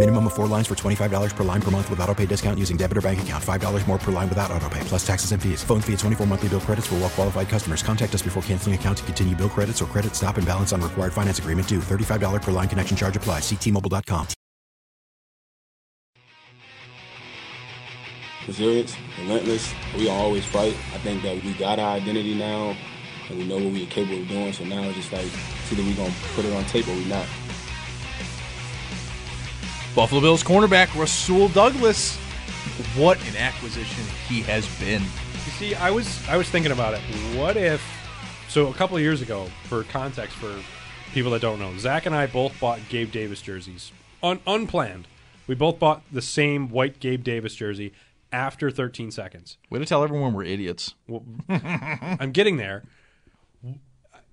Minimum of four lines for $25 per line per month with auto pay discount using debit or bank account. $5 more per line without auto pay, plus taxes and fees. Phone fee at 24 monthly bill credits for well qualified customers. Contact us before canceling account to continue bill credits or credit stop and balance on required finance agreement due. $35 per line connection charge applies. Ctmobile.com. resilience, relentless. We always fight. I think that we got our identity now, and we know what we are capable of doing. So now it's just like, it's either we're gonna put it on tape or we're not. Buffalo Bills cornerback Rasul Douglas. What an acquisition he has been. You see, I was I was thinking about it. What if? So a couple of years ago, for context for people that don't know, Zach and I both bought Gabe Davis jerseys, Un- unplanned. We both bought the same white Gabe Davis jersey after 13 seconds. Way to tell everyone we're idiots. Well, I'm getting there.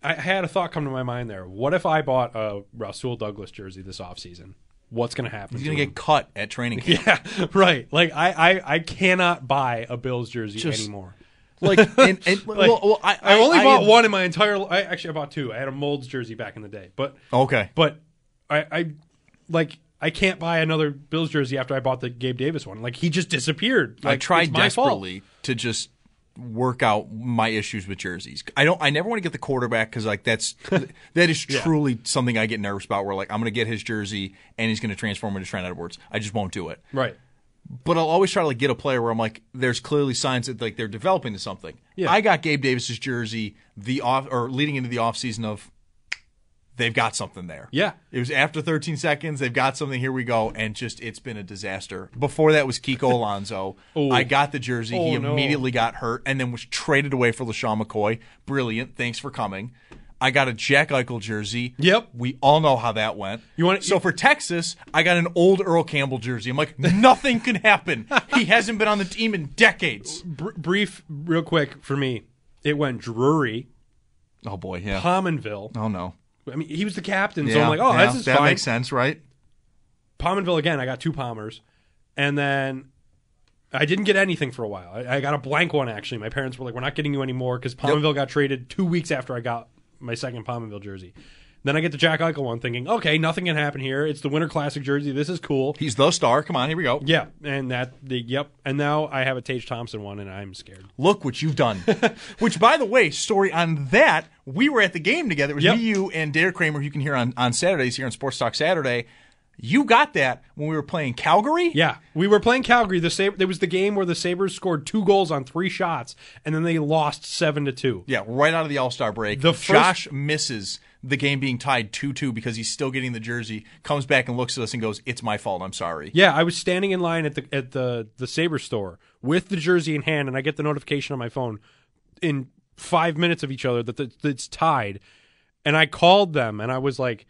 I had a thought come to my mind there. What if I bought a Rasul Douglas jersey this offseason? What's going to happen? He's going to get cut at training camp. Yeah, right. Like I, I, I cannot buy a Bills jersey Just- anymore. Like, and, and Like, well, well, I, I only I bought am- one in my entire. I actually I bought two. I had a Moulds jersey back in the day, but Okay. but I, I like I can't buy another Bills jersey after I bought the Gabe Davis one. Like he just disappeared. Like, I tried my fault. desperately to just work out my issues with jerseys. I don't. I never want to get the quarterback because like that's that is Yeah. truly something I get nervous about. Where like I'm going to get his jersey and he's going to transform into Trent Edwards. I just won't do it. Right. But I'll always try to like get a player where I'm like, there's clearly signs that like they're developing to something. Yeah. I got Gabe Davis's jersey the off or leading into the offseason of they've got something there. Yeah. It was after 13 seconds. They've got something. Here we go. And just, it's been a disaster. Before that was Kiko Alonso. Ooh. I got the jersey. Oh, he Oh, no. immediately got hurt and then was traded away for LeSean McCoy. Brilliant. Thanks for coming. I got a Jack Eichel jersey. Yep. We all know how that went. You want- so you- for Texas, I got an old Earl Campbell jersey. I'm like, nothing can happen. he hasn't been on the team in decades. Br- brief, real quick for me. It went Drury, Oh boy, yeah. Pominville. Oh no. I mean, he was the captain, so I'm like, oh, yeah, this is that fine. makes sense, right? Pominville again. I got two Palmers, and then I didn't get anything for a while. I, I got a blank one actually. My parents were like, "We're not getting you anymore" because Pominville got traded two weeks after I got my second Pominville jersey. Then I get the Jack Eichel one, thinking, "Okay, nothing can happen here. It's the Winter Classic jersey. This is cool." He's the star. Come on, here we go. Yeah, and that the yep, and now I have a Tage Thompson one, and I'm scared. Look what you've done. Which, by the way, story on that, we were at the game together. It was Yep. me, you, and Dare Kramer, you can hear on, on Saturdays here on Sports Talk Saturday. You got that when we were playing Calgary? Yeah, we were playing Calgary. The Sab- there was the game where the Sabres scored two goals on three shots, and then they lost seven to two. Yeah, right out of the All Star break. The first- Josh misses the game being tied 2 2 because he's still getting the jersey, comes back and looks at us and goes, It's my fault. I'm sorry. Yeah, I was standing in line at the at the the Sabre store with the jersey in hand, and I get the notification on my phone in five minutes of each other that the, it's tied, and I called them and I was like,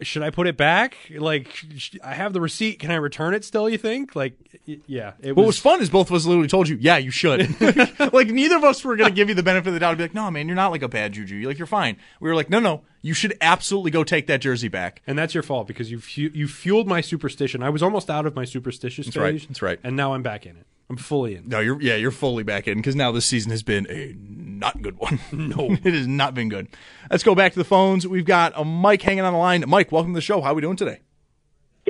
"Should I put it back? Like, sh- I have the receipt. Can I return it still? You think? Like, y- yeah, it What was." fun is both of us literally told you, yeah, you should. like neither of us were going to give you the benefit of the doubt and be like, no, man, you're not like a bad juju. You're like, you're fine. We were like, no, no, you should absolutely go take that jersey back. and that's your fault because you fu- you fueled my superstition. I was almost out of my superstitious That's right, that's right. And now I'm back in it. I'm fully in. No, you're yeah, you're fully back in because now this season has been a not good one. No. it has not been good. Let's go back to the phones. We've got a Mike hanging on the line. Mike, welcome to the show. How are we doing today?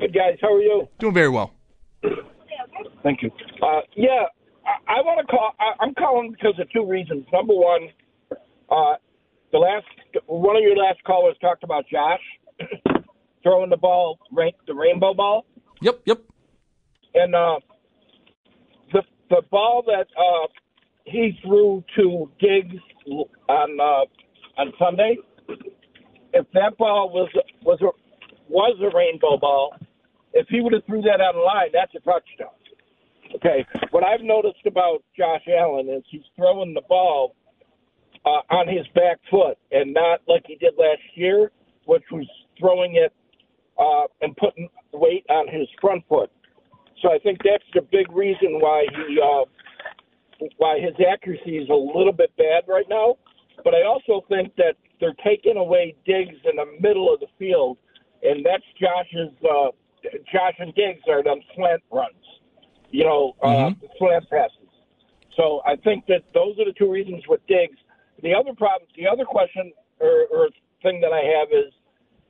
Good guys, how are you? Doing very well. Thank you. Uh, yeah, I, I want to call. I, I'm calling because of two reasons. Number one, uh, the last one of your last callers talked about Josh throwing the ball, rain, the rainbow ball, Yep, yep. and uh, the the ball that uh, he threw to Diggs on uh, on Sunday. If that ball was was a, was a rainbow ball, if he would have threw that on the line, that's a touchdown. Okay, what I've noticed about Josh Allen is he's throwing the ball uh, on his back foot and not like he did last year, which was throwing it uh, and putting weight on his front foot. So I think that's the big reason why he uh, why his accuracy is a little bit bad right now. But I also think that they're taking away Diggs in the middle of the field, and that's Josh's. Uh, Josh and Diggs are them slant runs, you know, uh, Mm-hmm. slant passes. So I think that those are the two reasons with Diggs. The other problem, the other question or, or thing that I have is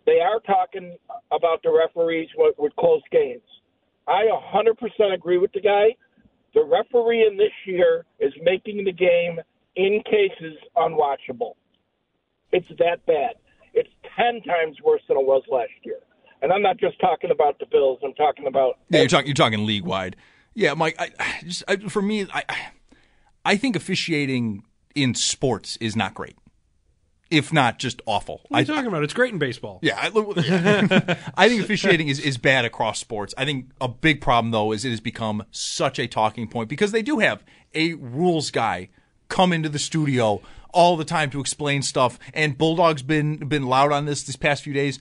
they are talking about the referees with, with close games. I 100% agree with the guy. The referee in this year is making the game in cases unwatchable. It's that bad. It's 10 times worse than it was last year. And I'm not just talking about the Bills. I'm talking about Yeah, you're talking you're talking league wide. Yeah, Mike. I, I just I, for me, I I think officiating in sports is not great, if not just awful. What are you I, talking about? It's great in baseball. Yeah, I, I think officiating is, is bad across sports. I think a big problem though is it has become such a talking point because they do have a rules guy come into the studio all the time to explain stuff, and Bulldog's been been loud on this these past few days.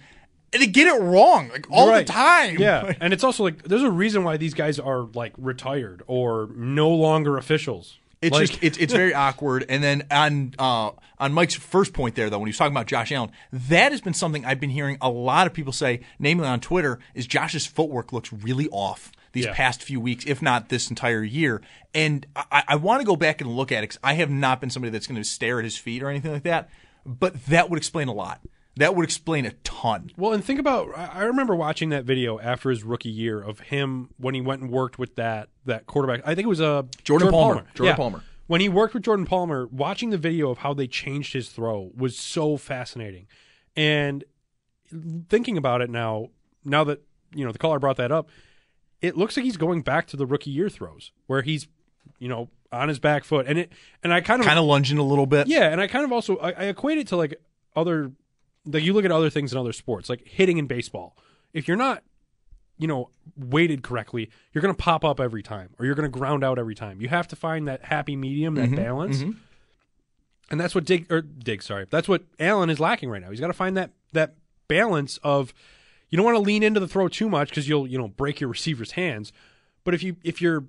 And they get it wrong like all Right. the time. Yeah, and it's also like there's a reason why these guys are like retired or no longer officials. It's Like- just it's it's very awkward. And then on uh, on Mike's first point there, though, when he was talking about Josh Allen, that has been something I've been hearing a lot of people say, namely on Twitter, is Josh's footwork looks really off these Yeah. past few weeks, if not this entire year. And I, I want to go back and look at it 'cause I have not been somebody that's going to stare at his feet or anything like that. But that would explain a lot. That would explain a ton. Well, and think about I I remember watching that video after his rookie year of him when he went and worked with that that quarterback. I think it was a Jordan Palmer. Jordan Yeah. Palmer. When he worked with Jordan Palmer, watching the video of how they changed his throw was so fascinating. And thinking about it now, now that you know the caller brought that up, it looks like he's going back to the rookie year throws where he's you know on his back foot and it and I kind of Kind of lunging a little bit. yeah, and I kind of also I, I equate it to like other like you look at other things in other sports, like hitting in baseball. If you're not, you know, weighted correctly, you're going to pop up every time, or you're going to ground out every time. You have to find that happy medium, that Mhm, balance, mhm. and that's what Dig or Dig, sorry, that's what Allen is lacking right now. He's got to find that that balance of you don't want to lean into the throw too much because you'll you know break your receiver's hands, but if you if you're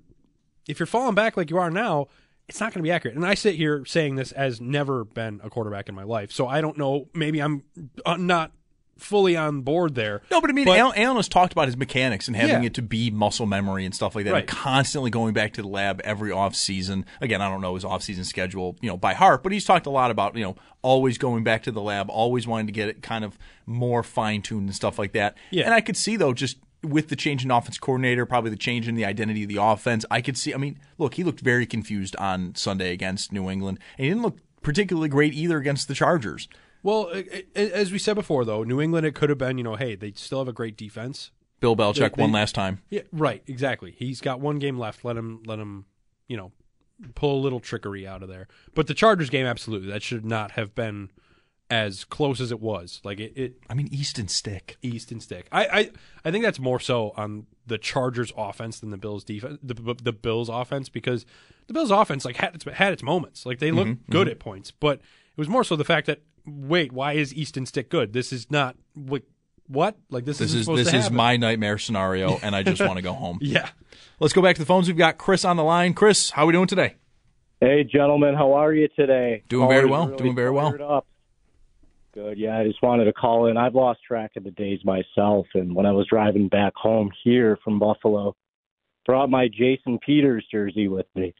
if you're falling back like you are now, it's not going to be accurate. And I sit here saying this as never been a quarterback in my life, so I don't know. Maybe I'm uh, not fully on board there. No, but I mean, Allen, Allen has talked about his mechanics and having Yeah. it to be muscle memory and stuff like that, Right. and constantly going back to the lab every off season. Again, I don't know his off season schedule, you know, by heart, but he's talked a lot about you know always going back to the lab, always wanting to get it kind of more fine tuned and stuff like that. Yeah. and I could see though just. With the change in offense coordinator, probably the change in the identity of the offense, I could see. I mean, look, he looked very confused on Sunday against New England, and he didn't look particularly great either against the Chargers. Well, as we said before, though, New England it could have been. You know, hey, they still have a great defense. Bill Belichick They- they- last time. Yeah, right. Exactly. He's got one game left. Let him. Let him. You know, pull a little trickery out of there. But the Chargers game, absolutely, that should not have been as close as it was. Like it. it I mean, Easton Stick. Easton Stick. I, I. I think that's more so on the Chargers offense than the Bills defense. The, the Bills offense because the Bills offense like had its had its moments. Like they look Mhm, good mhm. at points, but it was more so the fact that wait, why is Easton Stick good? This is not what. What like this, This isn't is supposed this to is happen. my nightmare scenario, and I just want to go home. Yeah. Let's go back to the phones. We've got Chris on the line. Chris, how are we doing today? Hey, gentlemen, how are you today? Doing very well, really doing very well. Up. Good. Yeah, I just wanted to call in. I've lost track of the days myself, and when I was driving back home here from Buffalo, brought my Jason Peters jersey with me.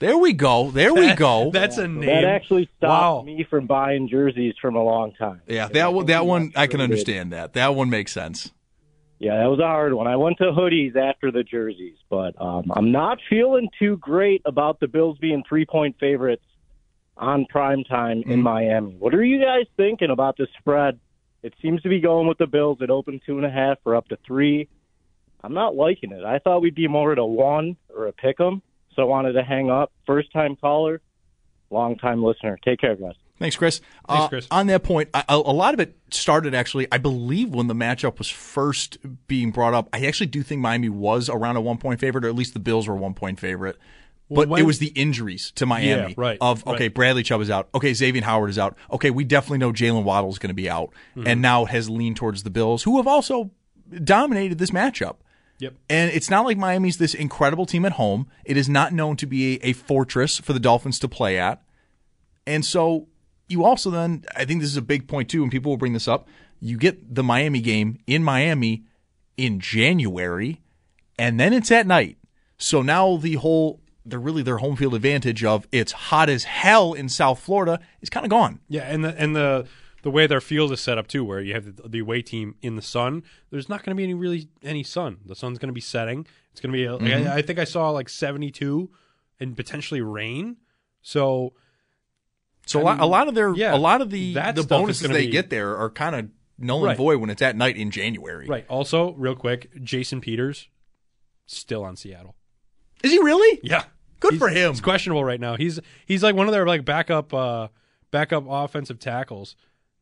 There we go. There we go. That's a name. That actually stopped Wow. me from buying jerseys from a long time. Yeah, that one, that one I can understand that. That one makes sense. Yeah, that was a hard one. I went to hoodies after the jerseys, but um, I'm not feeling too great about the Bills being three point favorites on prime time Mm-hmm. in Miami. What are you guys thinking about the spread? It seems to be going with the Bills. It opened two and a half or up to three. I'm not liking it. I thought we'd be more at a one or a pick 'em, so I wanted to hang up. First time caller, long time listener. Take care, guys. Thanks, Chris. Thanks, Uh, Chris. on that point, I, a, a lot of it started actually, I believe, when the matchup was first being brought up. I actually do think Miami was around a one point favorite, or at least the Bills were a one point favorite. Well, But when- it was the injuries to Miami. Yeah, right, Of okay, right. Bradley Chubb is out. Okay, Xavier Howard is out. Okay, we definitely know Jaylen Waddle is going to be out, Mhm. and now it has leaned towards the Bills, who have also dominated this matchup. Yep. And it's not like Miami's this incredible team at home. It is not known to be a, a fortress for the Dolphins to play at. And so you also then, I think this is a big point too, and people will bring this up. You get the Miami game in Miami in January, and then it's at night. So now the whole, they're really their home field advantage of it's hot as hell in South Florida is kind of gone. Yeah, and the and the the way their field is set up too, where you have the, the away team in the sun. There's not going to be any really any sun. The sun's going to be setting. It's going to be. Mhm. I, I think I saw like 72 and potentially rain. So. So I a lot, a lot of their, yeah, a lot of the the bonuses they be- get there are kind of null and Right. void when it's at night in January. Right. Also, real quick, Jason Peters still on Seattle. Is he really? Yeah. Good He's- for him. He's questionable right now. He's he's like one of their like backup uh backup offensive tackles,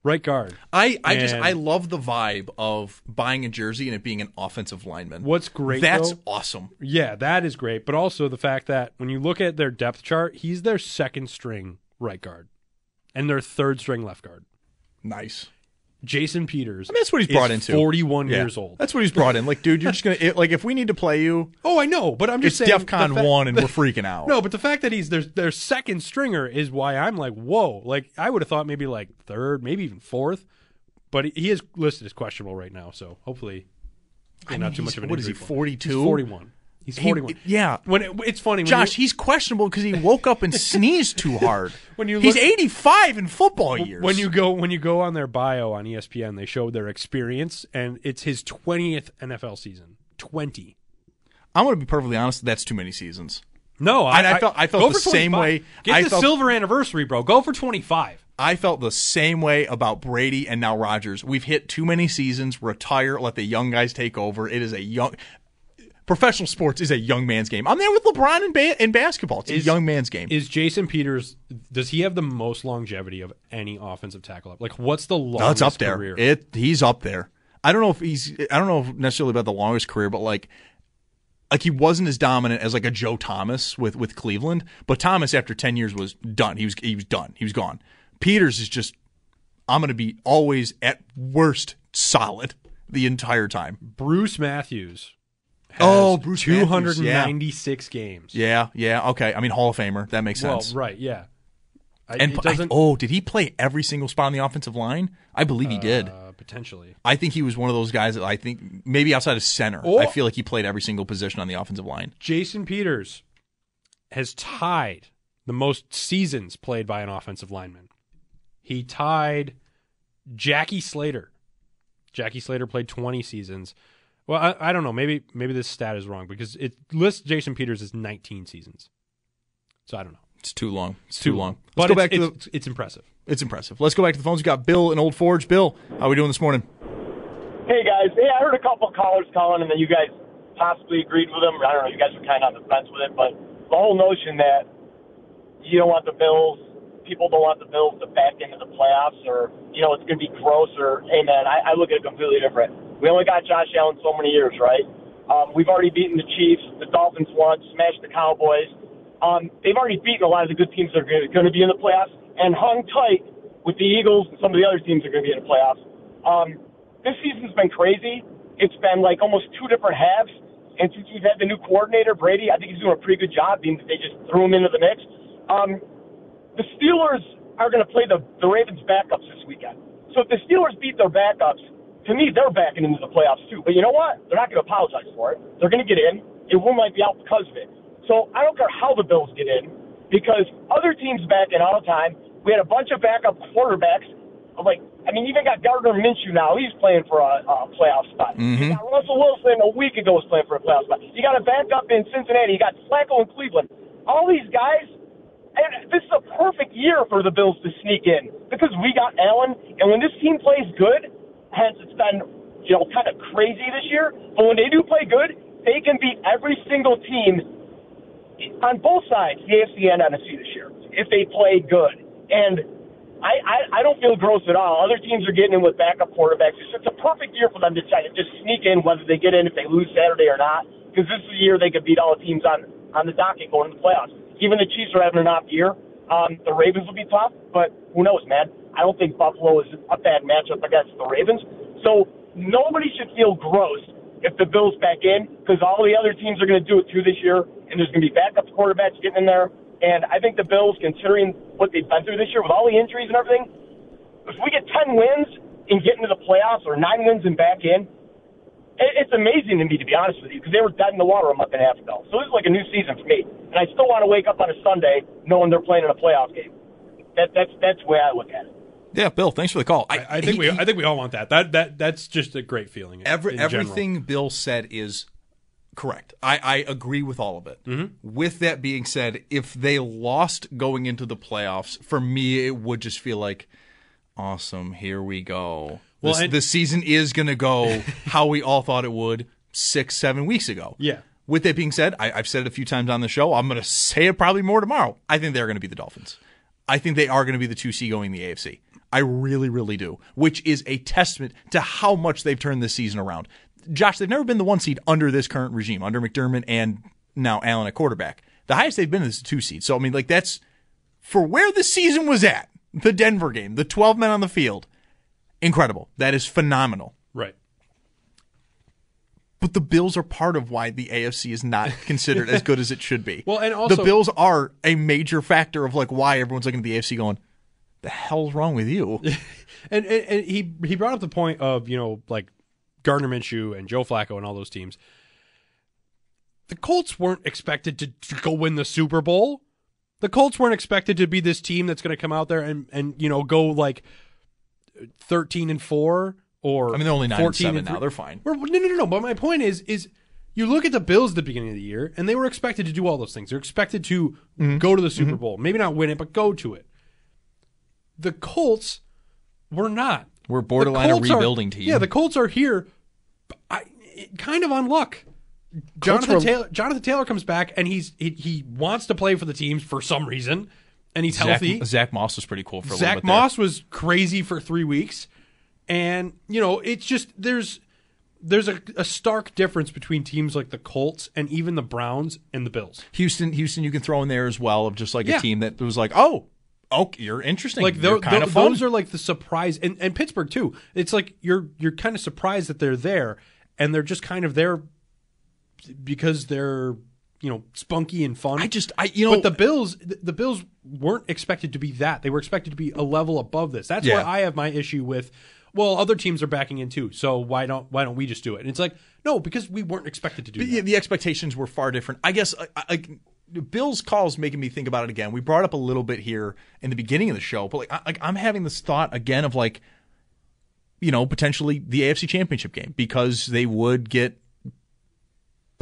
right guard. I, I just I love the vibe of buying a jersey and it being an offensive lineman. What's great? That's though- awesome. Yeah, that is great. But also the fact that when you look at their depth chart, he's their second string right guard and their third string left guard. Nice. Jason Peters. I mean, that's what he's brought is into. Forty-one Yeah. years old. That's what he's brought in. Like, dude, you're just gonna it, like if we need to play you, Oh, I know, but I'm just it's saying DefCon fa- one and we're freaking out. No, but the fact that he's their their second stringer is why I'm like, whoa. Like I would have thought maybe like third, maybe even fourth, but he- is listed as questionable right now. So hopefully, I not too much of an what is he, for him. 42? He's 41. He- yeah. When it, it's funny, when Josh, you, he's questionable because he woke up and sneezed too hard. When you he's 85 in football years. when you go when you go on their bio on ESPN, they show their experience, and it's his 20th NFL season. 20. I'm going to be perfectly honest. That's too many seasons. No, And I felt- I felt the same way- Get I the felt- silver anniversary, bro. Go for 25. I felt the same way about Brady and now Rodgers. We've hit too many seasons. Retire. Let the young guys take over. It is a young. Professional sports is a young man's game. I'm there with LeBron in, ba- in basketball. It's a young man's game. Is Jason Peters? Does he have the most longevity of any offensive tackle? Like, what's the longest No, it's up there. career? It he's up there. I don't know if he's. I don't know necessarily about the longest career, but like, like he wasn't as dominant as like a Joe Thomas with with Cleveland. But Thomas, after ten years, was done. He was he was done. He was gone. Peters is just. I'm going to be always at worst solid the entire time. Bruce Matthews. Oh, Bruce Matthews, yeah. 296 games. Yeah, yeah, okay. I mean, Hall of Famer. That makes Well, sense. right, yeah. I- And I- doesn't oh, did he play every single spot on the offensive line? I believe he did. uh, potentially. I think he was one of those guys that I think maybe outside of center. Oh. I feel like he played every single position on the offensive line. Jason Peters has tied the most seasons played by an offensive lineman. He tied Jackie Slater. Jackie Slater played 20 seasons. Well, I, I don't know. Maybe maybe this stat is wrong because it lists Jason Peters as 19 seasons. So I don't know. It's too long. It's Too too long. long. Let's But go it's- back to it's- it's impressive. It's impressive. Let's go back to the phones. We got Bill in Old Forge. Bill, how are we doing this morning? Hey guys, hey, I heard a couple of callers calling, and then you guys possibly agreed with them. I don't know, you guys were kind of on the fence with it, but the whole notion that you don't want the Bills, people don't want the Bills to back into the playoffs, or you know it's going to be gross, or hey man, I, I look at it completely different. We only got Josh Allen so many years, right? Um, we've already beaten the Chiefs, the Dolphins once, smashed the Cowboys. Um, they've already beaten a lot of the good teams that are going to be in the playoffs, and hung tight with the Eagles and some of the other teams that are going to be in the playoffs. Um, this season's been crazy. It's been like almost two different halves. And since we've had the new coordinator, Brady, I think he's doing a pretty good job, being that they just threw him into the mix. Um, the Steelers are going to play the, the Ravens' backups this weekend. So if the Steelers beat their backups, to me, they're backing into the playoffs too. But you know what? They're not going to apologize for it. They're going to get in. It will might be out because of it. So I don't care how the Bills get in, because other teams back in all the time. We had a bunch of backup quarterbacks. Like, I mean, even got Gardner Minshew now. He's playing for a, a playoff spot. Mm-hmm. You got Russell Wilson a week ago was playing for a playoff spot. You got a backup in Cincinnati. You got Flacco in Cleveland. All these guys, and this is a perfect year for the Bills to sneak in because we got Allen. And when this team plays good, hence it's been you know kind of crazy this year. But when they do play good, they can beat every single team on both sides, the AFC and NFC this year, if they play good. And I, I, I don't feel gross at all. Other teams are getting in with backup quarterbacks. It's, it's a perfect year for them to try to just sneak in, whether they get in if they lose Saturday or not, because this is the year they could beat all the teams on on the docket going to the playoffs. Even the Chiefs are having an off year. Um, the Ravens will be tough, but who knows, man? I don't think Buffalo is a bad matchup against the Ravens. So nobody should feel gross if the Bills back in, because all the other teams are going to do it too this year, and there's going to be backup quarterbacks getting in there. And I think the Bills, considering what they've been through this year with all the injuries and everything, if we get 10 wins and get into the playoffs or nine wins and back in, it's amazing to me, to be honest with you, because they were dead in the water a month and a half ago. So this is like a new season for me, and I still want to wake up on a Sunday knowing they're playing in a playoff game. That, that's that's the way I look at it. Yeah, Bill, thanks for the call. I, I think he- we I think we all want that. That that that's just a great feeling. Every, in general. everything Bill said is correct. I, I agree with all of it. Mhm. With that being said, if they lost going into the playoffs, for me, it would just feel like, awesome, here we go. Well, This- and- the season is going to go how we all thought it would six, seven weeks ago. Yeah. With that being said, I, I've said it a few times on the show. I'm going to say it probably more tomorrow. I think they're going to be the Dolphins. I think they are going to be the 2C going in the AFC. I really, really do, which is a testament to how much they've turned this season around. Josh, they've never been the one seed under this current regime, under McDermott and now Allen at quarterback. The highest they've been is the two seed. So, I mean, like, that's for where the season was at, the Denver game, the 12 men on the field. Incredible. That is phenomenal. Right. But the Bills are part of why the AFC is not considered as good as it should be. Well, and also- the Bills are a major factor of like why everyone's looking at the AFC going, "The hell's wrong with you?" and, and, and he he brought up the point of you know like Gardner Minshew and Joe Flacco and all those teams. The Colts weren't expected to, to go win the Super Bowl. The Colts weren't expected to be this team that's going to come out there and and you know go like thirteen and four or I mean, they're only nine and 14 seven now. three. They're fine. Well, No, no, no, no. But my point is, is you look at the Bills at the beginning of the year, and they were expected to do all those things. They're expected to Mm-hmm. go to the Super Bowl, maybe not win it, but go to it. The Colts were not. We're borderline a Colts are- rebuilding team. Yeah, the Colts are here, I, kind of on luck. Jonathan were- Taylor, Jonathan Taylor comes back, and he's he, he wants to play for the teams for some reason, and he's Zach, healthy. Zach Moss was pretty cool for a little Zach bit there. Moss was crazy for three weeks, and you know it's just there's there's a, a stark difference between teams like the Colts and even the Browns and the Bills. Houston, Houston, you can throw in there as well of just like Yeah. a team that was like, oh, okay, you're interesting. Like tho- kind of fun. those are like the surprise, and, and Pittsburgh too. It's like you're you're kind of surprised that they're there, and they're just kind of there because they're you know spunky and fun. I just, I you know, but the Bills, the the Bills weren't expected to be that. They were expected to be a level above this. That's Yeah. where I have my issue with. Well, other teams are backing in too, so why don't why don't we just do it? And it's like no, because we weren't expected to do yeah, the expectations were far different. I guess I, I, Bill's calls making me think about it again. We brought up a little bit here in the beginning of the show, but like, I, like I'm having this thought again of like, you know, potentially the AFC Championship game because they would get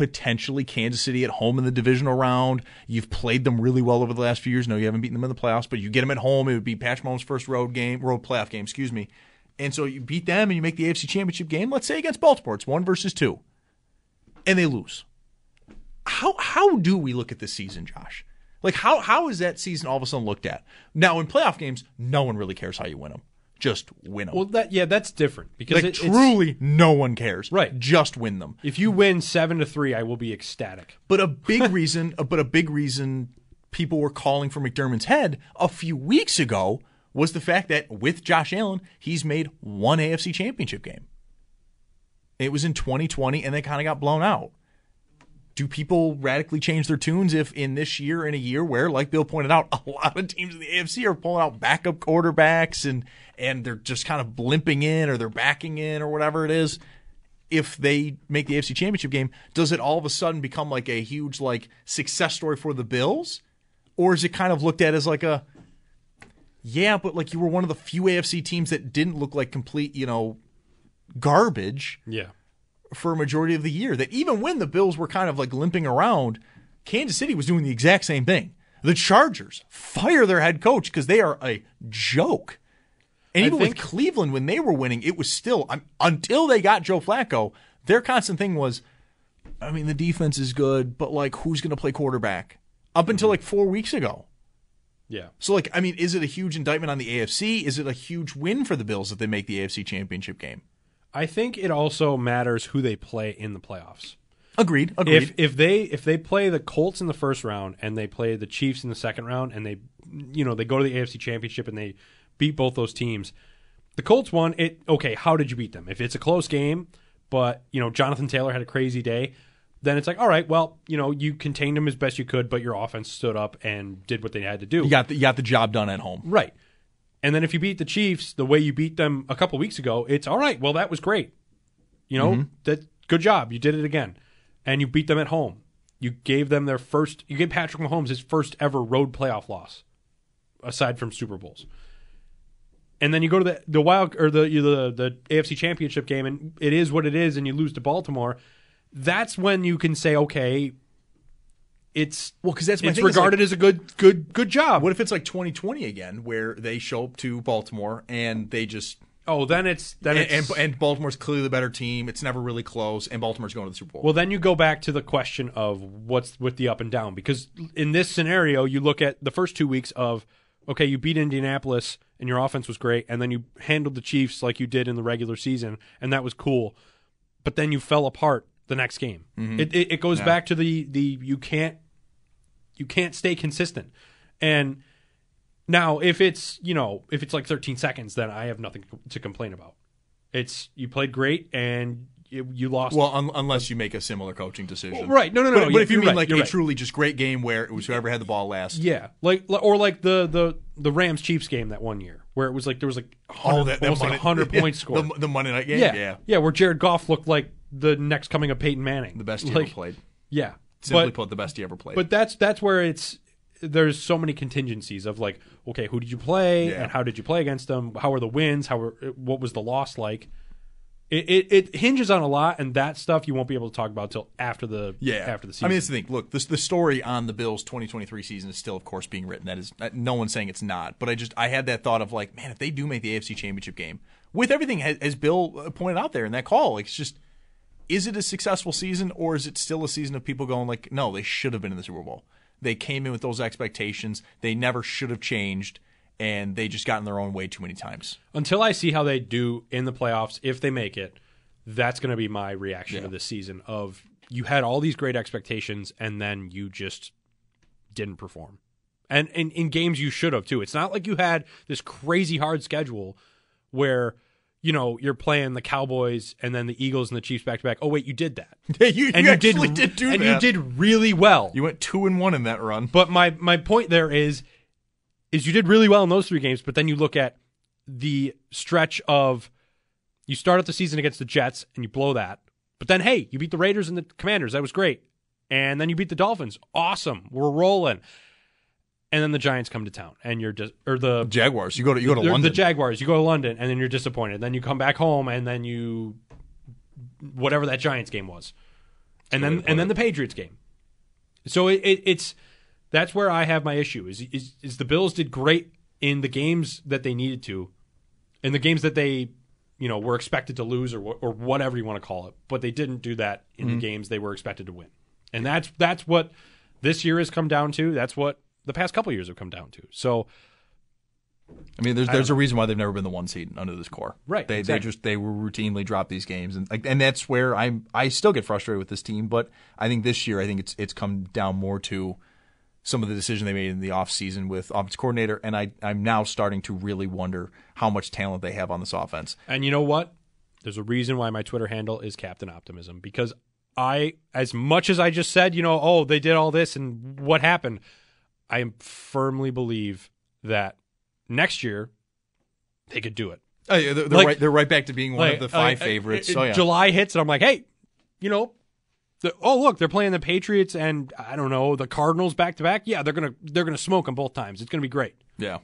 potentially Kansas City at home in the divisional round. You've played them really well over the last few years. No, you haven't beaten them in the playoffs, but you get them at home. It would be Patch Mahomes' first road game, road playoff game, excuse me. And so you beat them and you make the AFC Championship game. Let's say against Baltimore, it's one versus two, and they lose. How how do we look at this season, Josh? Like how how is that season all of a sudden looked at? Now in playoff games, no one really cares how you win them. Just win them. well, that yeah, that's different because like it- truly, no one cares. Right. Just win them. if you win seven to three, I will be ecstatic. But a big reason, uh, but a big reason people were calling for McDermott's head a few weeks ago was the fact that with Josh Allen, he's made one AFC Championship game. It was in 2020, and they kind of got blown out. Do people radically change their tunes if in this year, in a year where, like Bill pointed out, a lot of teams in the AFC are pulling out backup quarterbacks and and they're just kind of blimping in or they're backing in or whatever it is? if they make the AFC Championship game, does it all of a sudden become like a huge like success story for the Bills, or is it kind of looked at as like a yeah, but like you were one of the few AFC teams that didn't look like complete you know garbage Yeah. For a majority of the year. That even when the Bills were kind of like limping around, Kansas City was doing the exact same thing. The Chargers fire their head coach because they are a joke. And even think- with Cleveland, when they were winning, it was still um, until they got Joe Flacco. Their constant thing was, I mean, the defense is good, but like, who's going to play quarterback? Up until like four weeks ago, Yeah. So, like, I mean, is it a huge indictment on the AFC? Is it a huge win for the Bills if they make the AFC Championship game? I think it also matters who they play in the playoffs. Agreed. Agreed. If if they if they play the Colts in the first round and they play the Chiefs in the second round and they you know they go to the AFC Championship and they beat both those teams, the Colts won it. Okay, how did you beat them? If it's a close game, but you know Jonathan Taylor had a crazy day, then it's like all right, well you know you contained them as best you could, but your offense stood up and did what they had to do. you got the, you got the job done at home. Right. And then if you beat the Chiefs the way you beat them a couple weeks ago, it's all right. Well, that was great. You know, Mhm. that good job. You did it again. And you beat them at home. You gave them their first you gave Patrick Mahomes his first ever road playoff loss aside from Super Bowls. And then you go to the the wild or the the the AFC Championship game and it is what it is and you lose to Baltimore. That's when you can say okay, it's well because that's my it's thing, regarded like- as a good good good job. What if it's like 2020 again, where they show up to Baltimore and they just oh then it's then and, it's, and, and Baltimore's clearly the better team. It's never really close, and Baltimore's going to the Super Bowl. Well, then you go back to the question of what's with the up and down because in this scenario, you look at the first two weeks of okay, you beat Indianapolis and your offense was great, and then you handled the Chiefs like you did in the regular season, and that was cool, but then you fell apart the next game. Mhm. It, it it goes Yeah. back to the the you can't you can't stay consistent, and now if it's you know if it's like 13 seconds, then I have nothing to complain about. It's you played great and you, you lost. Well, un- unless you make a similar coaching decision, Well, right. No, no, no, But, no, but if you mean right, like a right. truly just great game where it was whoever had the ball last, Yeah, like or like the the the Rams Chiefs game that one year where it was like there was like 100, Oh, that- that almost like hundred yeah, points scored. the- the Monday night game? Yeah, Yeah. yeah, where Jared Goff looked like the next coming of Peyton Manning, the best he like, ever played. Yeah, Simply but, put, the best he ever played. But that's that's where it's there's so many contingencies of like, okay, who did you play Yeah. and how did you play against them? How were the wins? How were what was the loss like? It, it it hinges on a lot, and that stuff you won't be able to talk about till after the Yeah, after the season. I mean, it's the thing. Look, this, the story on the Bills' 2023 season is still, of course, being written. That is, no one's saying it's not. But I just, I had that thought of like, man, if they do make the AFC Championship game with everything, as, Bill pointed out there in that call, like, it's just, is it a successful season or is it still a season of people going like, no, they should have been in the Super Bowl. They came in with those expectations. They never should have changed, and they just got in their own way too many times. until I see how they do in the playoffs, if they make it, that's going to be my reaction Yeah. to this season. Of you had all these great expectations, and then you just didn't perform, and in, in games you should have too. It's not like you had this crazy hard schedule where you know you're playing the Cowboys and then the Eagles and the Chiefs back to back. Oh wait, you did that. you, and you you did, actually did do and that. you did really well. You went two and one in that run. But my my point there is is you did really well in those three games, but then you look at the stretch of you start out the season against the Jets and you blow that. But then hey, you beat the Raiders and the Commanders. That was great. And then you beat the Dolphins. Awesome. We're rolling. And then the Giants come to town and you're just or the Jaguars. You go to you go to London. The Jaguars. You go to London and then you're disappointed. Then you come back home and then you whatever that Giants game was. And That's then and then the Patriots game. So it, it, it's that's where I have my issue is, is is the Bills did great in the games that they needed to, in the games that they you know were expected to lose or or whatever you want to call it, but they didn't do that in Mhm. the games they were expected to win, and that's that's what this year has come down to. That's what the past couple years have come down to. So I mean, there's there's a reason why they've never been the one seed under this core. Right, They exactly. they just they will routinely drop these games, and like, and that's where I'm I still get frustrated with this team. But I think this year I think it's it's come down more to some of the decision they made in the offseason with offense coordinator, and I I'm now starting to really wonder how much talent they have on this offense. And you know what? There's a reason why my Twitter handle is Captain Optimism because I, as much as I just said, you know, oh, they did all this and what happened, I firmly believe that next year they could do it. Oh, yeah, they're, Like- right. They're right back to being one Like, of the five uh, favorites. uh, so yeah, July hits and I'm like, hey, you know, the, oh look, they're playing the Patriots and I don't know the Cardinals back to back. Yeah, they're gonna they're gonna smoke them both times. It's gonna be great. yeah.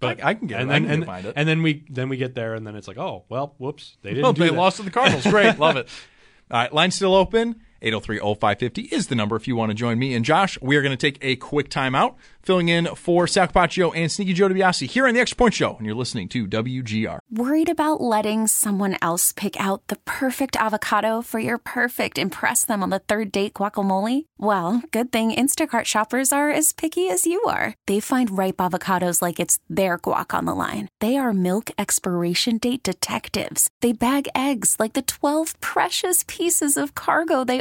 But I, I can get and it. I then can and, it. and then we then we get there and then it's like, oh well, whoops, they didn't. Oh, do they that. lost to the Cardinals. Great, love it. All right, line still open. 803-0550 is the number if you want to join me and Josh. We are going to take a quick timeout, filling in for Sal Capaccio and Sneaky Joe DiBiase here on the Extra Point Show, and you're listening to WGR. Worried about letting someone else pick out the perfect avocado for your perfect impress them on the third date guacamole? Well, good thing Instacart shoppers are as picky as you are. They find ripe avocados like it's their guac on the line. They are milk expiration date detectives. They bag eggs like the 12 precious pieces of cargo they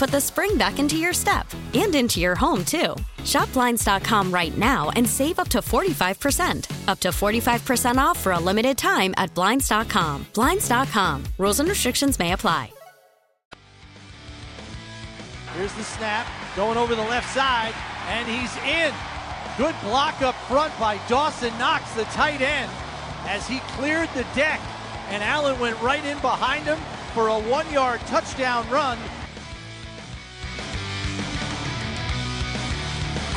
put the spring back into your step and into your home, too. Shop Blinds.com right now and save up to 45%. Up to 45% off for a limited time at Blinds.com. Blinds.com. Rules and restrictions may apply. Here's the snap, going over the left side, and he's in. Good block up front by Dawson Knox, the tight end, as he cleared the deck, and Allen went right in behind him for a one yard touchdown run.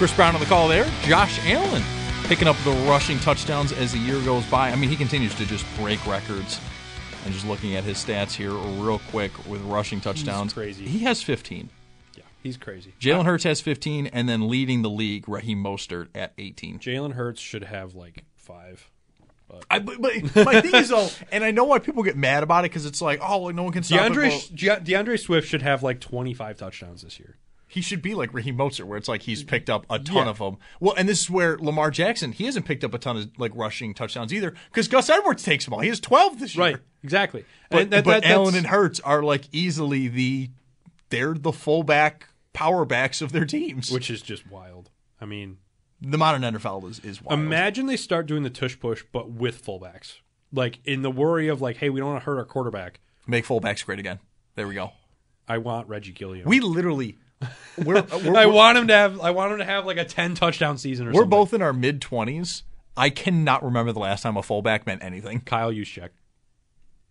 Chris Brown on the call there. Josh Allen picking up the rushing touchdowns as the year goes by. I mean, he continues to just break records. And just looking at his stats here real quick with rushing touchdowns. crazy. He has 15. Yeah, he's crazy. Jalen Hurts has 15, and then leading the league, Raheem Mostert at 18. Jalen Hurts should have like five. But I, but, but my thing is though, and I know why people get mad about it because it's like, oh, well, no one can stop DeAndre it. D'Andre Swift should have like 25 touchdowns this year. He should be like Raheem Mostert, where it's like he's picked up a ton Yeah. of them. Well, and this is where Lamar Jackson he hasn't picked up a ton of like rushing touchdowns either because Gus Edwards takes them all. He has 12 this year. Right, exactly. But, And that- but that- Allen and Hurts are like easily the they're the fullback power backs of their teams, which is just wild. I mean, the modern NFL is is wild. imagine they start doing the tush push, but with fullbacks. Like in the worry of like, hey, we don't want to hurt our quarterback. Make fullbacks great again. There we go. I want Reggie Gilliam. We literally, we're, uh, we're I want him to have. I want him to have like a ten touchdown season or something. we're something. both in our mid twenties. I cannot remember the last time a fullback meant anything. Kyle Juszczyk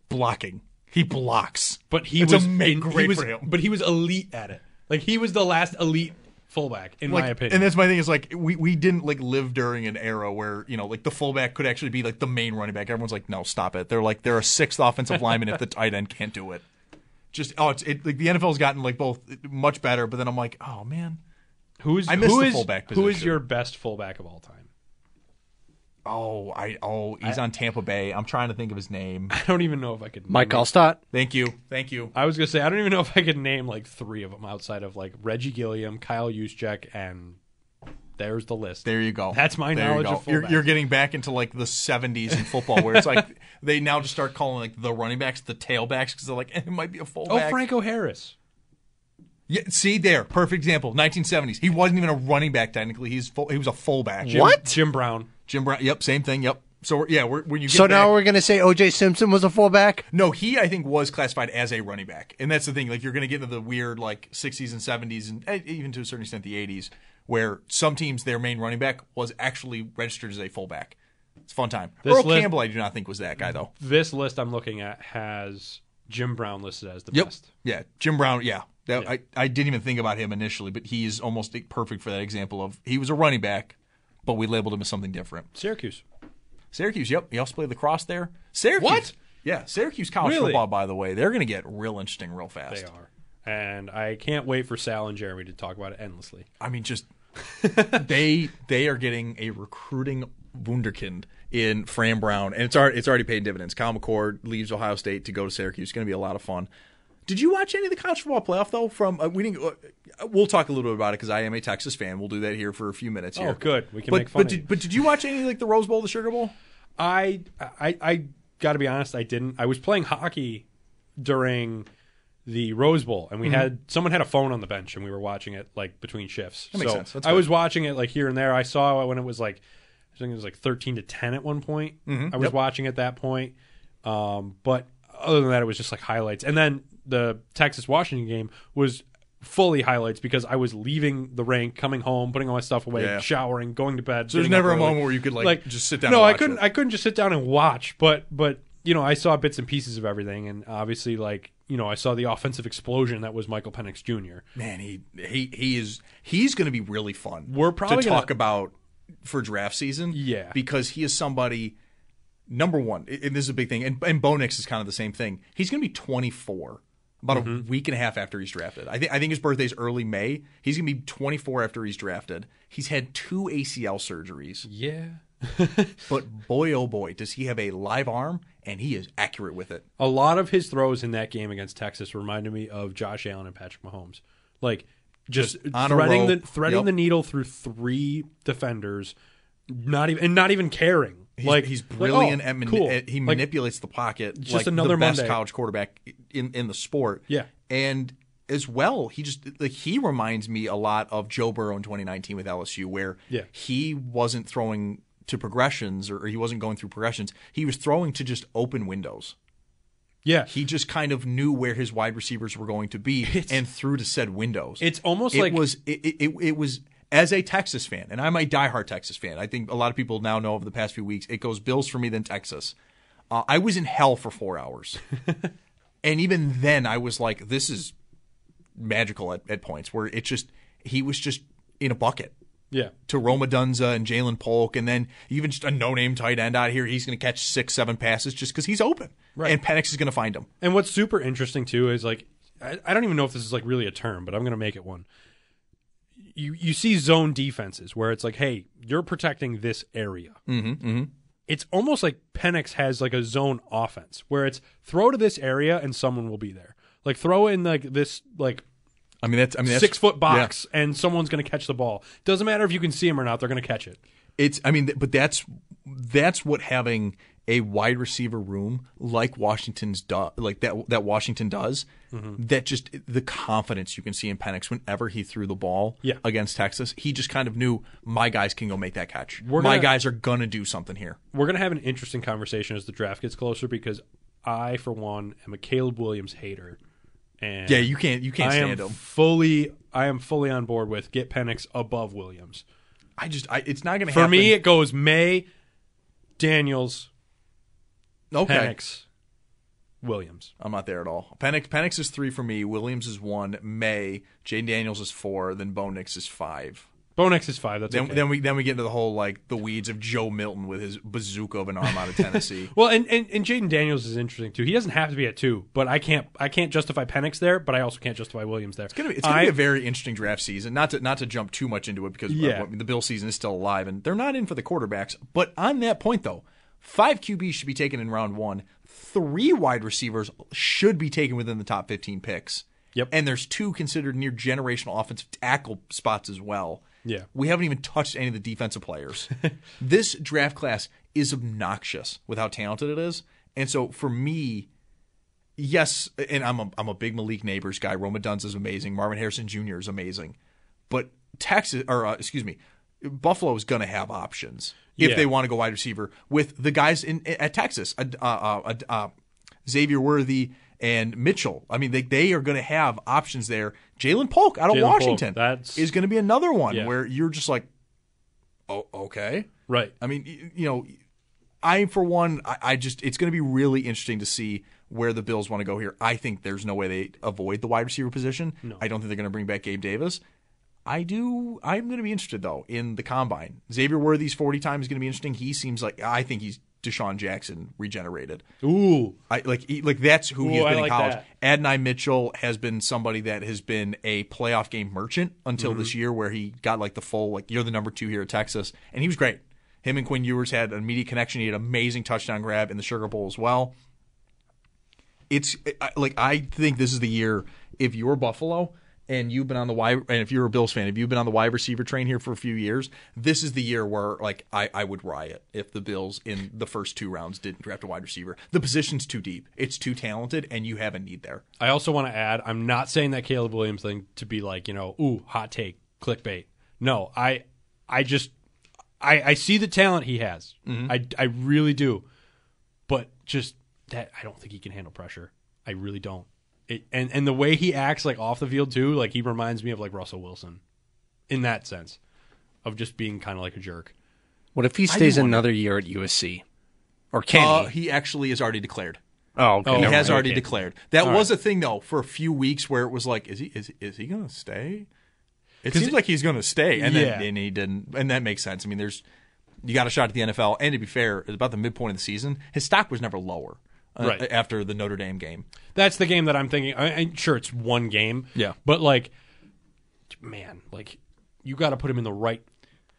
blocking. He blocks, but he It's was ama- great he was, for him. But he was elite at it. Like he was the last elite fullback, in Like, my opinion. And that's my thing is like we, we didn't like live during an era where you know like the fullback could actually be like the main running back. Everyone's like, no, stop it. They're like they're a sixth offensive lineman if the tight end can't do it. Just oh, it's it, like the NFL's gotten like both much better, but then I'm like, oh man, who is I miss who the is- fullback Who is your best fullback of all time? Oh, I oh he's on Tampa Bay. I'm trying to think of his name. I don't even know if I could. Mike name it. Alstott. Thank you, thank you. I was gonna say I don't even know if I could name like three of them outside of like Reggie Gilliam, Kyle Juszczyk, and there's the list. There you go. That's my There you knowledge go. of You're, you're getting back into like the 70s in football, where it's like they now just start calling like the running backs the tailbacks because they're like it might be a fullback. oh. Franco Harris. Yeah, see there, perfect example. 1970s. He wasn't even a running back technically. He's full, he was a fullback. Jim, Jim Brown. Jim Brown. Yep, same thing. Yep. So we're, yeah, we're, when you get So back, now we're going to say O.J. Simpson was a fullback. no, he I think was classified as a running back, and that's the thing. Like you're going to get into the weird like 60s and 70s, and eh, even to a certain extent the 80s, where some teams their main running back was actually registered as a fullback. It's a fun time. This Earl list- Campbell, I do not think was that guy though. This list I'm looking at has Jim Brown listed as the Yep. best. Yeah, Jim Brown. Yeah, that, I I didn't even think about him initially, but he's almost perfect for that example of he was a running back, but we labeled him as something different. Syracuse. Syracuse. Yep, he also played lacrosse there. Syracuse. What? Yeah, Syracuse college Really? football. By the way, they're going to get real interesting real fast. They are. And I can't wait for Sal and Jeremy to talk about it endlessly. I mean, just they they are getting a recruiting wunderkind in Fran Brown, and it's already it's already paying dividends. Kyle McCord leaves Ohio State to go to Syracuse. It's going to be a lot of fun. Did you watch any of the college football playoff though? From uh, we didn't. Uh, we'll talk a little bit about it because I am a Texas fan. We'll do that here for a few minutes. Oh, good. We can but, make fun But did, you. but did you watch any like the Rose Bowl, the Sugar Bowl? I I I got to be honest, I didn't. I was playing hockey during the Rose Bowl, and we Mhm. had someone had a phone on the bench, and we were watching it like between shifts. That makes so sense. That's I good. was watching it like here and there. I saw it when it was like I think it was like thirteen to ten at one point. Mhm. I was Yep. watching at that point, um, but other than that, it was just like highlights. And then the Texas Washington game was fully highlights because I was leaving the rink, coming home, putting all my stuff away, Yeah. showering, going to bed. So there's never a moment where you could, like, just sit down No, and I couldn't. it. I couldn't just sit down and watch, but but you know, I saw bits and pieces of everything, and obviously, like you know, I saw the offensive explosion that was Michael Penix Jr. Man, he he he is he's going to be really fun. We're probably to gonna- talk about for draft season. Yeah. because he is somebody. Number one, and this is a big thing, and, and Bo Nix is kind of the same thing. He's going to be 24 about a Mm-hmm. week and a half after he's drafted. I think I think his birthday's early May. He's going to be 24 after he's drafted. He's had two ACL surgeries. Yeah. but boy, oh boy, does he have a live arm, and he is accurate with it. A lot of his throws in that game against Texas reminded me of Josh Allen and Patrick Mahomes. Like just, Just threading the threading Yep. the needle through three defenders, not even and not even caring. He's, like he's like, brilliant oh, at mani- cool. he Like, manipulates the pocket just like another the best Monday. college quarterback in in the sport. Yeah. and as well, he just like he reminds me a lot of Joe Burrow in 2019 with LSU, where Yeah. he wasn't throwing to progressions or he wasn't going through progressions. He was throwing to just open windows. Yeah, he just kind of knew where his wide receivers were going to be and threw to said windows. It's almost it like- was it, it, it, it was as a Texas fan, and I'm a diehard Texas fan. I think a lot of people now know over the past few weeks it goes Bills for me then Texas. Uh, I was in hell for four hours, and even then I was like, this is magical at, at points where it just he was just in a bucket. Yeah. To Rome Odunze and Ja'Lynn Polk, and then even just a no-name tight end out here, he's going to catch six, seven passes just because he's open, Right. and Penix is going to find him. And what's super interesting too is like I, I don't even know if this is like really a term, but I'm going to make it one. You you see zone defenses where it's like, hey, you're protecting this area. Mm-hmm, mm-hmm. It's almost like Penix has like a zone offense where it's throw to this area and someone will be there. Like throw in like this like I mean that's I mean that's, six foot box and someone's going to catch the ball. Doesn't matter if you can see him or not; they're going to catch it. It's I mean, but that's that's what having a wide receiver room like Washington's do, like that that Washington does. Mhm. That just the confidence you can see in Penix whenever he threw the ball Yeah. against Texas, he just kind of knew my guys can go make that catch. We're my gonna- guys are gonna do something here. We're going to have an interesting conversation as the draft gets closer because I, for one, am a Caleb Williams hater. And Yeah, you can't- you can't I am stand him. Fully, I am fully on board with get Penix above Williams. I just, I, it's not gonna happen. For happen. me, it goes Maye, Daniels, Okay. Penix, Williams. I'm not there at all. Penix, Penix is three for me. Williams is one. Maye, Jane Daniels is four. Then Bo Nix is five. Bo Nix is five. That's then, okay. then we then we get into the whole like the weeds of Joe Milton with his bazooka of an arm out of Tennessee. Well, and, and, and Jayden Daniels is interesting too. He doesn't have to be at two, but I can't I can't justify Penix there, but I also can't justify Williams there. It's gonna be, it's gonna I- be a very interesting draft season. Not to not to jump too much into it because Yeah. The Bill season is still alive and they're not in for the quarterbacks. But on that point though, five QBs should be taken in round one. Three wide receivers should be taken within the top fifteen picks. Yep. And there's two considered near generational offensive tackle spots as well. Yeah. We haven't even touched any of the defensive players. this draft class is obnoxious with how talented it is. And so for me, yes, and I'm a, I'm a big Malik Nabers guy. Rome Odunze is amazing. Marvin Harrison Jr. is amazing. But Texas, or uh, excuse me, Buffalo is going to have options if Yeah. they want to go wide receiver with the guys in at Texas, uh, uh, uh, uh, Xavier Worthy and Mitchell. I mean, they they are going to have options there. Ja'Lynn Polk out of Polk, Washington that's- is going to be another one Yeah. where you're just like, oh, okay, right. I mean, you know, I for one, I, I just it's going to be really interesting to see where the Bills want to go here. I think there's no way they avoid the wide receiver position. No. I don't think they're going to bring back Gabe Davis. I do. I'm going to be interested though in the combine. Xavier Worthy's 40 time is going to be interesting. He seems like I think he's DeSean Jackson regenerated. Ooh, I like he, like that's who he's Ooh, I been in like college. that. Adonai Mitchell has been somebody that has been a playoff game merchant until Mm-hmm. this year, where he got like the full like you're the number two here at Texas, and he was great. Him and Quinn Ewers had an immediate connection. He had an amazing touchdown grab in the Sugar Bowl as well. It's I- like I think this is the year if you're Buffalo and you've been on the wide and if you're a Bills fan, if you've been on the wide receiver train here for a few years, this is the year where like I, I would riot if the Bills in the first two rounds didn't draft a wide receiver. The position's too deep, it's too talented, and you have a need there. I also want to add, I'm not saying that Caleb Williams thing to be like, you know, ooh, hot take, clickbait. No, I, I just, I, I see the talent he has. Mm-hmm. I, I really do, but just that I don't think he can handle pressure. I really don't. It, and and the way he acts like off the field too, like he reminds me of like Russell Wilson, in that sense, of just being kind of like a jerk. What if he I do stays wonder- another year at USC? Or can Uh, he? he actually is already declared. Oh, okay. he has mind. already Okay. declared. That All was right. a thing though for a few weeks where it was like, is he is is he going to stay? It seems it- like he's going to stay, and Yeah. then and he didn't, and that makes sense. I mean, there's you got a shot at the NFL, and to be fair, about the midpoint of the season, his stock was never lower. Uh, Right. after the Notre Dame game. That's the game that I'm thinking. I, I, sure, it's one game. Yeah. but like, man, like you got to put him in the right.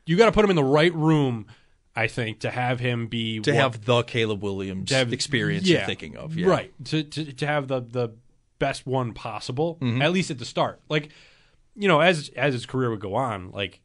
You got to put him in the right room. I think to have him be To what- have the Caleb Williams have- experience yeah, you're thinking of, yeah. right? To, to to have the the best one possible, Mhm. at least at the start. Like, you know, as as his career would go on, like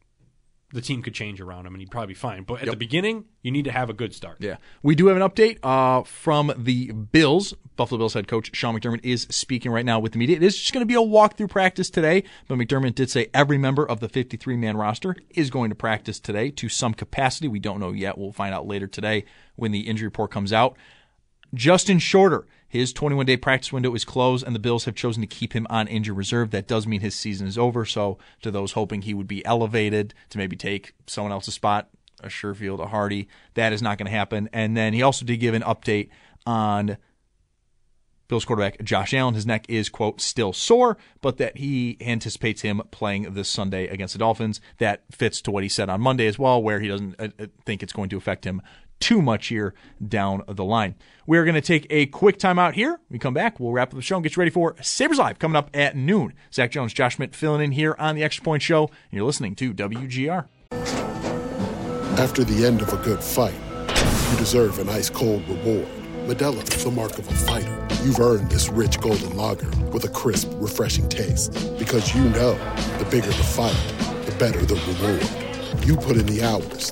the team could change around him and he'd probably be fine. But at Yep. the beginning, you need to have a good start. Yeah. We do have an update uh, from the Bills. Buffalo Bills head coach Sean McDermott is speaking right now with the media. It is just going to be a walkthrough practice today, but McDermott did say every member of the 53 man roster is going to practice today to some capacity. We don't know yet. We'll find out later today when the injury report comes out. Justin Shorter, his 21 day practice window is closed, and the Bills have chosen to keep him on injured reserve. That does mean his season is over. So, to those hoping he would be elevated to maybe take someone else's spot, a Sherfield, a Hardy, that is not going to happen. And then he also did give an update on Bills quarterback Josh Allen. His neck is, quote, still sore, but that he anticipates him playing this Sunday against the Dolphins. That fits to what he said on Monday as well, where he doesn't uh, uh, think it's going to affect him too much here down the line. We're going to take a quick timeout here. We come back, we'll wrap up the show and get you ready for Sabres Live coming up at noon. Zach Jones, Josh Schmidt filling in here on the Extra Point Show, and you're listening to WGR. After the end of a good fight, you deserve an ice cold reward. Modelo is the mark of a fighter. You've earned this rich golden lager with a crisp, refreshing taste. Because you know the bigger the fight, the better the reward. You put in the hours,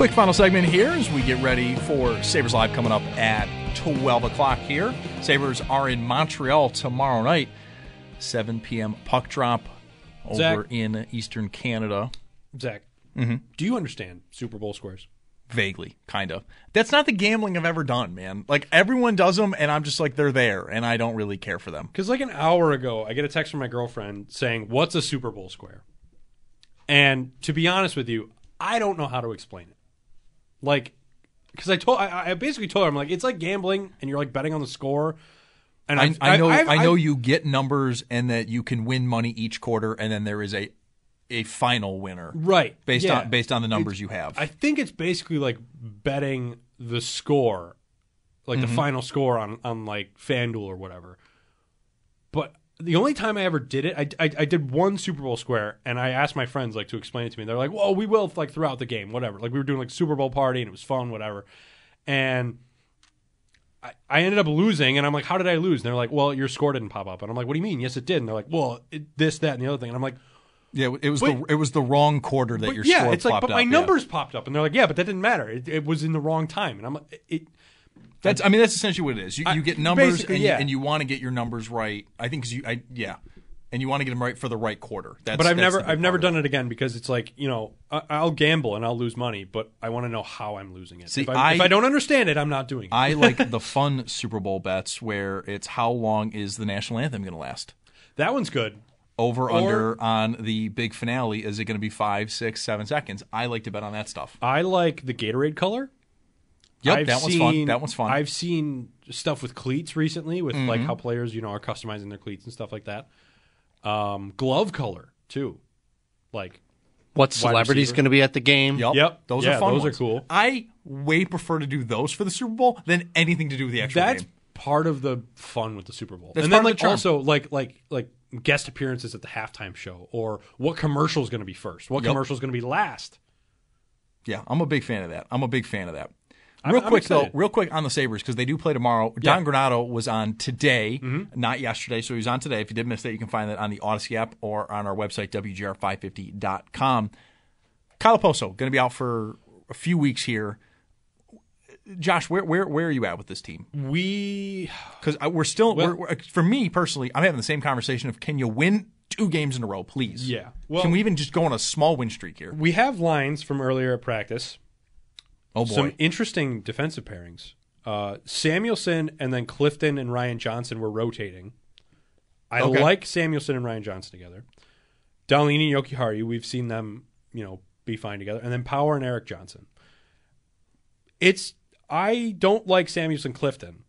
Quick final segment here as we get ready for Sabres Live coming up at 12 o'clock here. Sabres are in Montreal tomorrow night, 7 p.m. puck drop over Zach. in Eastern Canada. Zach, mm-hmm. do you understand Super Bowl squares? Vaguely, kind of. That's not the gambling I've ever done, man. Like, everyone does them, and I'm just like, they're there, and I don't really care for them. Because like an hour ago, I get a text from my girlfriend saying, "What's a Super Bowl square?" And to be honest with you, I don't know how to explain it. Like, because I told, I, I basically told her, I'm like, it's like gambling, and you're like betting on the score. And I, I've- I know, I've- I know I've- you get numbers, and that you can win money each quarter, and then there is a a final winner, right Based yeah. on based on the numbers It's- you have. I think it's basically like betting the score, like the Mhm. final score on on like FanDuel or whatever. But the only time I ever did it, I, I, I did one Super Bowl square, and I asked my friends like to explain it to me. They're like, "Well, we will like throughout the game, whatever." Like we were doing like Super Bowl party, and it was fun, whatever. And I, I ended up losing, and I'm like, "How did I lose?" And they're like, "Well, your score didn't pop up." And I'm like, "What do you mean?" Yes, it did. And they're like, "Well, it, this, that, and the other thing." And I'm like, Yeah, it was But- the it was the wrong quarter that your yeah, score it's like, but my yeah. numbers popped up, and they're like, "Yeah, but that didn't matter. It, it was in the wrong time." And I'm like, "It." That's I mean that's essentially what it is. You, I- you get numbers and, yeah. you, and you want to get your numbers right. I think 'cause you I yeah, and you want to get them right for the right quarter. That's, but I've never I've never done it again because it's like you know I, I'll gamble and I'll lose money, but I want to know how I'm losing it. See, if, I, if I don't understand it, I'm not doing it. it. I like the fun Super Bowl bets where it's how long is the national anthem going to last? that one's good. Over Or- under on the big finale is it going to be five, six, seven seconds? I like to bet on that stuff. I like the Gatorade color. Yep, I've that one's fun. That one's fun. I've seen stuff with cleats recently, with like Mhm. how players you know are customizing their cleats and stuff like that. Um, glove color too, like What wide celebrity's going to be at the game? Yep. Yep. Those Yeah, are fun. those are cool. I way prefer to do those for the Super Bowl than anything to do with the actual game. That's game. part of the fun with the Super Bowl. That's and part then of the like charm. also like like like guest appearances at the halftime show or what commercial is going to be first, what Yep. commercial is going to be last. Yeah, I'm a big fan of that. I'm a big fan of that. I'm- Real I'm quick though, real quick on the Sabres because they do play tomorrow. Yeah. Mm-hmm. Don Granato was on today, not yesterday, so he was on today. If you did miss that, you can find that on the Audacy app or on our website wgr550.com. Kyle Okposo going to be out for a few weeks here. Josh, where where where are you at with this team? We because we're still Well- we're, we're- for me personally, I'm having the same conversation of can you win two games in a row, please? Yeah. Well- can we even just go on a small win streak here? We have lines from earlier at practice. Oh boy, Some interesting defensive pairings. Uh, Samuelsson and then Clifton and Ryan Johnson were rotating. I Okay. like Samuelsson and Ryan Johnson together. Dahlin and Jokiharju, we've seen them, you know, be fine together. And then Power and Erik Johnson. It's I don't like Samuelsson Clifton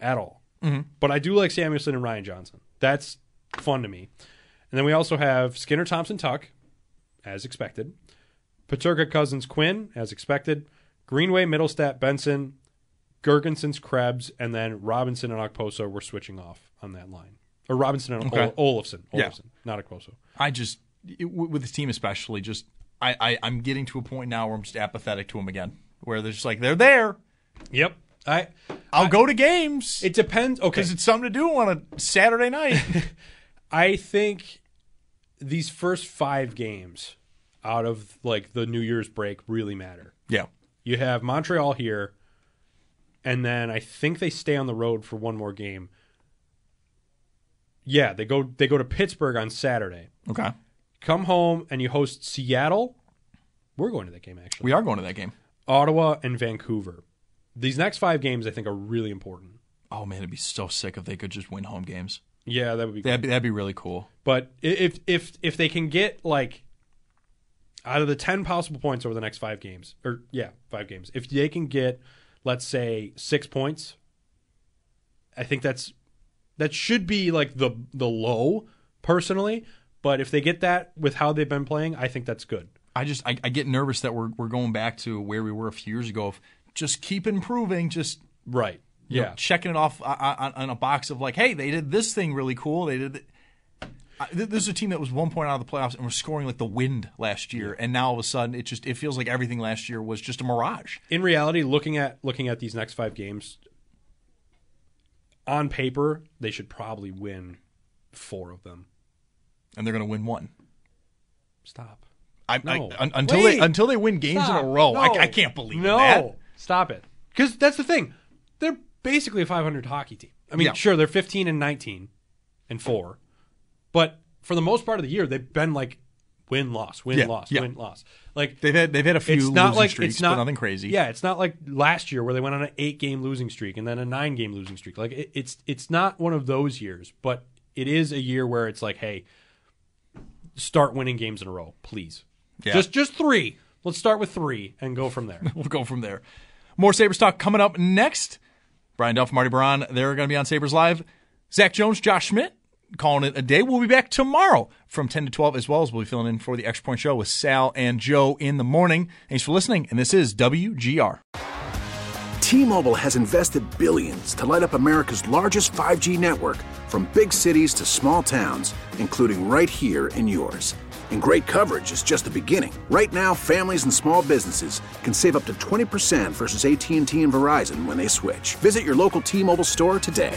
at all. Mhm. But I do like Samuelsson and Ryan Johnson. That's fun to me. And then we also have Skinner Thompson Tuch, as expected. Peterka Cozens Quinn, as expected. Greenway, Mittelstadt, Benson, Girgensons, Krebs, and then Robinson and Okposo were switching off on that line. Or Robinson and Okay. Ol- Olofsson. Yeah. Not Okposo. I just it, with this team especially, just I, I I'm getting to a point now where I'm just apathetic to them again, where they're just like they're there. Yep. I I'll go to games. It depends. Okay. because it's something to do on a Saturday night. I think these first five games out of like the New Year's break really matter. yeah, You have Montreal here, and then I think they stay on the road for one more game. Yeah, they go they go to Pittsburgh on Saturday. okay, Come home and you host Seattle. We're going to that game actually. we are going to that game. Ottawa and Vancouver. These next five games I think are really important. Oh man, it'd be so sick if they could just win home games. Yeah, that would be. That'd be, that'd be really cool. But if if if they can get like out of the ten possible points over the next five games, or yeah, five games, if they can get, let's say, six points, I think that's that should be like the the low personally. But if they get that with how they've been playing, I think that's good. I just I, I get nervous that we're we're going back to where we were a few years ago. Of just keep improving, just Right. you know, Yeah. checking it off on, on, on a box of like, hey, they did this thing really cool. They did. th- This is a team that was one point out of the playoffs and was scoring like the wind last year, and now all of a sudden it just it feels like everything last year was just a mirage. in reality, looking at looking at these next five games, on paper, they should probably win four of them. And they're going to win one. Stop. I, No. I, un- until they until they win games Stop. in a row, I, I can't believe no. that. Stop it. Because that's the thing. They're basically a 500 hockey team. I mean, Yeah. sure, they're 15 and 19 and four, but for the most part of the year, they've been like win loss, win Yeah, loss, yeah. win loss. Like They've had they've had a few it's not losing like streaks, it's not but nothing crazy. Yeah, it's not like last year where they went on an eight game losing streak and then a nine game losing streak. Like it, it's it's not one of those years, but it is a year where it's like, hey, start winning games in a row, please. Yeah. Just just three. Let's start with three and go from there. we'll go from there. More Sabres talk coming up next. Brian Duff, Marty Biron, they're going to be on Sabres Live. Zach Jones, Josh Schmidt, calling it a day. We'll be back tomorrow from 10 to 12 as well as we'll be filling in for the Extra Point Show with Sal and Joe in the morning. Thanks for listening, and this is WGR. T-Mobile has invested billions to light up America's largest 5G network from big cities to small towns, including right here in yours. And great coverage is just the beginning. Right now, families and small businesses can save up to 20% versus AT&T and Verizon when they switch. Visit your local T-Mobile store today.